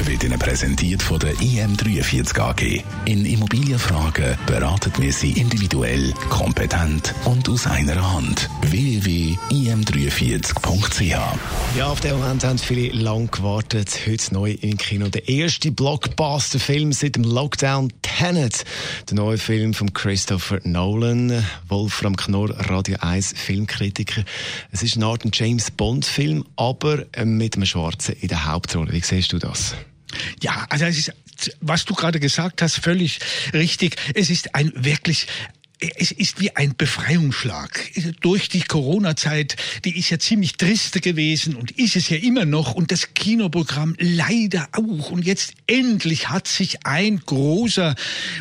wird Ihnen präsentiert von der IM43 AG. In Immobilienfragen beraten wir Sie individuell, kompetent und aus einer Hand. www.im43.ch Ja, auf den Moment haben viele lang gewartet. Heute neu im Kino der erste Blockbuster-Film seit dem Lockdown Tenet. Der neue Film von Christopher Nolan. Wolfram Knorr, Radio 1 Filmkritiker. Es ist eine Art James Bond-Film, aber mit einem Schwarzen in der Hauptrolle. Wie siehst du das? Ja, also es ist, was du gerade gesagt hast, völlig richtig. Es ist ein wirklich es ist wie ein Befreiungsschlag. Durch die Corona-Zeit, die ist ja ziemlich triste gewesen und ist es ja immer noch und das Kinoprogramm leider auch. Und jetzt endlich hat sich ein großer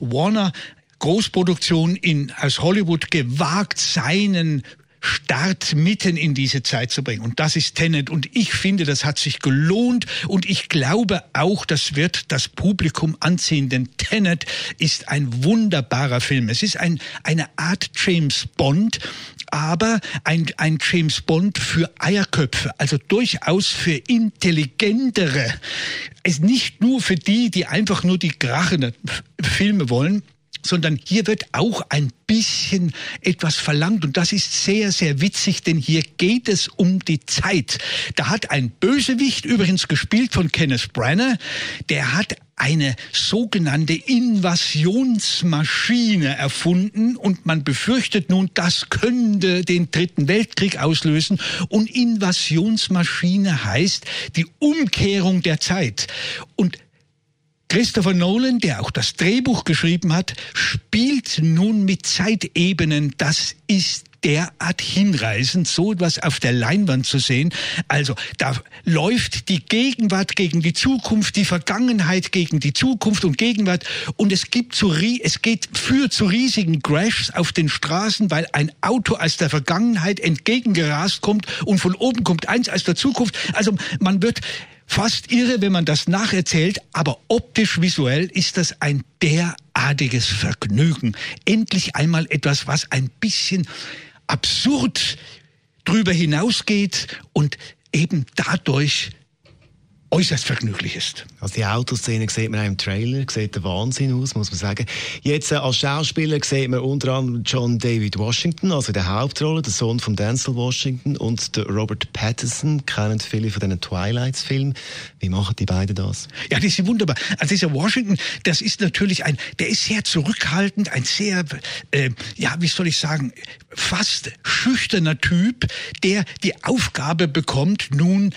Warner Großproduktion in, aus Hollywood gewagt, seinen Start mitten in diese Zeit zu bringen. Und das ist Tenet. Und ich finde, das hat sich gelohnt. Und ich glaube auch, das wird das Publikum anziehen. Denn Tenet ist ein wunderbarer Film. Es ist ein, eine Art James Bond, aber ein, ein James Bond für Eierköpfe. Also durchaus für intelligentere. Es nicht nur für die, die einfach nur die krachenden Filme wollen sondern hier wird auch ein bisschen etwas verlangt und das ist sehr, sehr witzig, denn hier geht es um die Zeit. Da hat ein Bösewicht, übrigens gespielt von Kenneth Branagh, der hat eine sogenannte Invasionsmaschine erfunden und man befürchtet nun, das könnte den Dritten Weltkrieg auslösen. Und Invasionsmaschine heißt die Umkehrung der Zeit. Und Christopher Nolan, der auch das Drehbuch geschrieben hat, spielt nun mit Zeitebenen. Das ist derart hinreißend, so etwas auf der Leinwand zu sehen. Also da läuft die Gegenwart gegen die Zukunft, die Vergangenheit gegen die Zukunft und Gegenwart und es gibt zu, es geht für zu riesigen Crashs auf den Straßen, weil ein Auto aus der Vergangenheit entgegengerast kommt und von oben kommt eins aus der Zukunft. Also man wird fast irre, wenn man das nacherzählt, aber optisch visuell ist das ein derartiges Vergnügen. Endlich einmal etwas, was ein bisschen absurd drüber hinausgeht und eben dadurch äußerst vergnüglich ist. Also die Autoszene sieht man auch im Trailer, sieht der Wahnsinn aus, muss man sagen. Jetzt äh, als Schauspieler sieht man unter anderem John David Washington, also der Hauptrolle, der Sohn von Denzel Washington und der Robert Pattinson, kennen viele von diesen Twilight-Filmen. Wie machen die beiden das? Ja, die sind wunderbar. Also dieser Washington, das ist natürlich ein, der ist sehr zurückhaltend, ein sehr, äh, ja, wie soll ich sagen, fast schüchterner Typ, der die Aufgabe bekommt, nun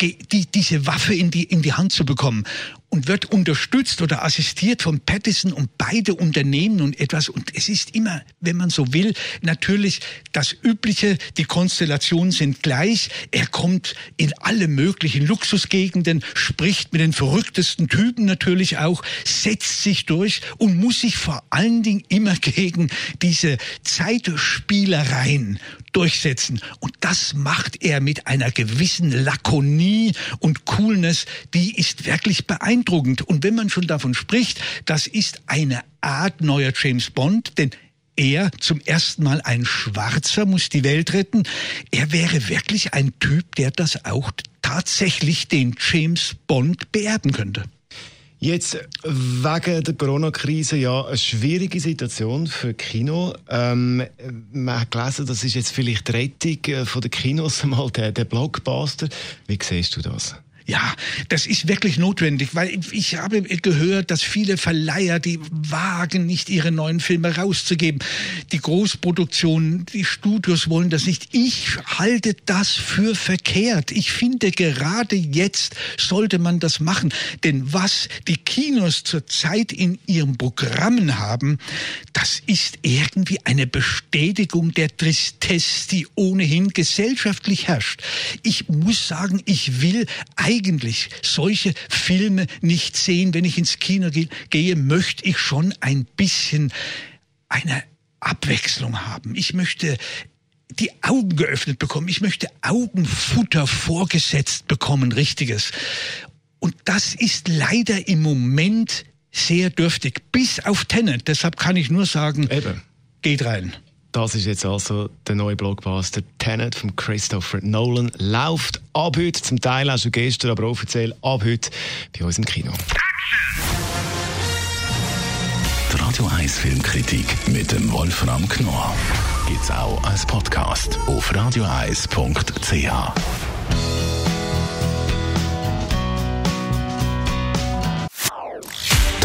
die, diese Waffe in die, in die Hand zu bekommen und wird unterstützt oder assistiert von Pattison und beide Unternehmen und etwas. Und es ist immer, wenn man so will, natürlich das Übliche. Die Konstellationen sind gleich. Er kommt in alle möglichen Luxusgegenden, spricht mit den verrücktesten Typen natürlich auch, setzt sich durch und muss sich vor allen Dingen immer gegen diese Zeitspielereien durchsetzen. Und das macht er mit einer gewissen Lakonie und Coolness, die ist wirklich beeindruckend. Und wenn man schon davon spricht, das ist eine Art neuer James Bond, denn er zum ersten Mal ein Schwarzer muss die Welt retten. Er wäre wirklich ein Typ, der das auch tatsächlich den James Bond beerben könnte. Jetzt wegen der Corona-Krise ja eine schwierige Situation für Kino. Ähm, man hat gelesen, das ist jetzt vielleicht die Rettung äh, von der Kinos, mal der, der Blockbuster. Wie siehst du das? Ja, das ist wirklich notwendig, weil ich habe gehört, dass viele Verleiher, die wagen nicht, ihre neuen Filme rauszugeben. Die Großproduktionen, die Studios wollen das nicht. Ich halte das für verkehrt. Ich finde, gerade jetzt sollte man das machen. Denn was die Kinos zurzeit in ihren Programmen haben, das ist irgendwie eine Bestätigung der Tristesse, die ohnehin gesellschaftlich herrscht. Ich muss sagen, ich will eigentlich solche Filme nicht sehen. Wenn ich ins Kino gehe, möchte ich schon ein bisschen eine Abwechslung haben. Ich möchte die Augen geöffnet bekommen. Ich möchte Augenfutter vorgesetzt bekommen, richtiges. Und das ist leider im Moment sehr dürftig, bis auf Tenet. Deshalb kann ich nur sagen, Eben. geht rein. Das ist jetzt also der neue Blockbuster Tenet von Christopher Nolan. Läuft ab heute, zum Teil auch schon gestern, aber offiziell ab heute bei uns im Kino. Die Radio 1 Filmkritik mit dem Wolfram Knorr gibt es auch als Podcast auf radioeis.ch.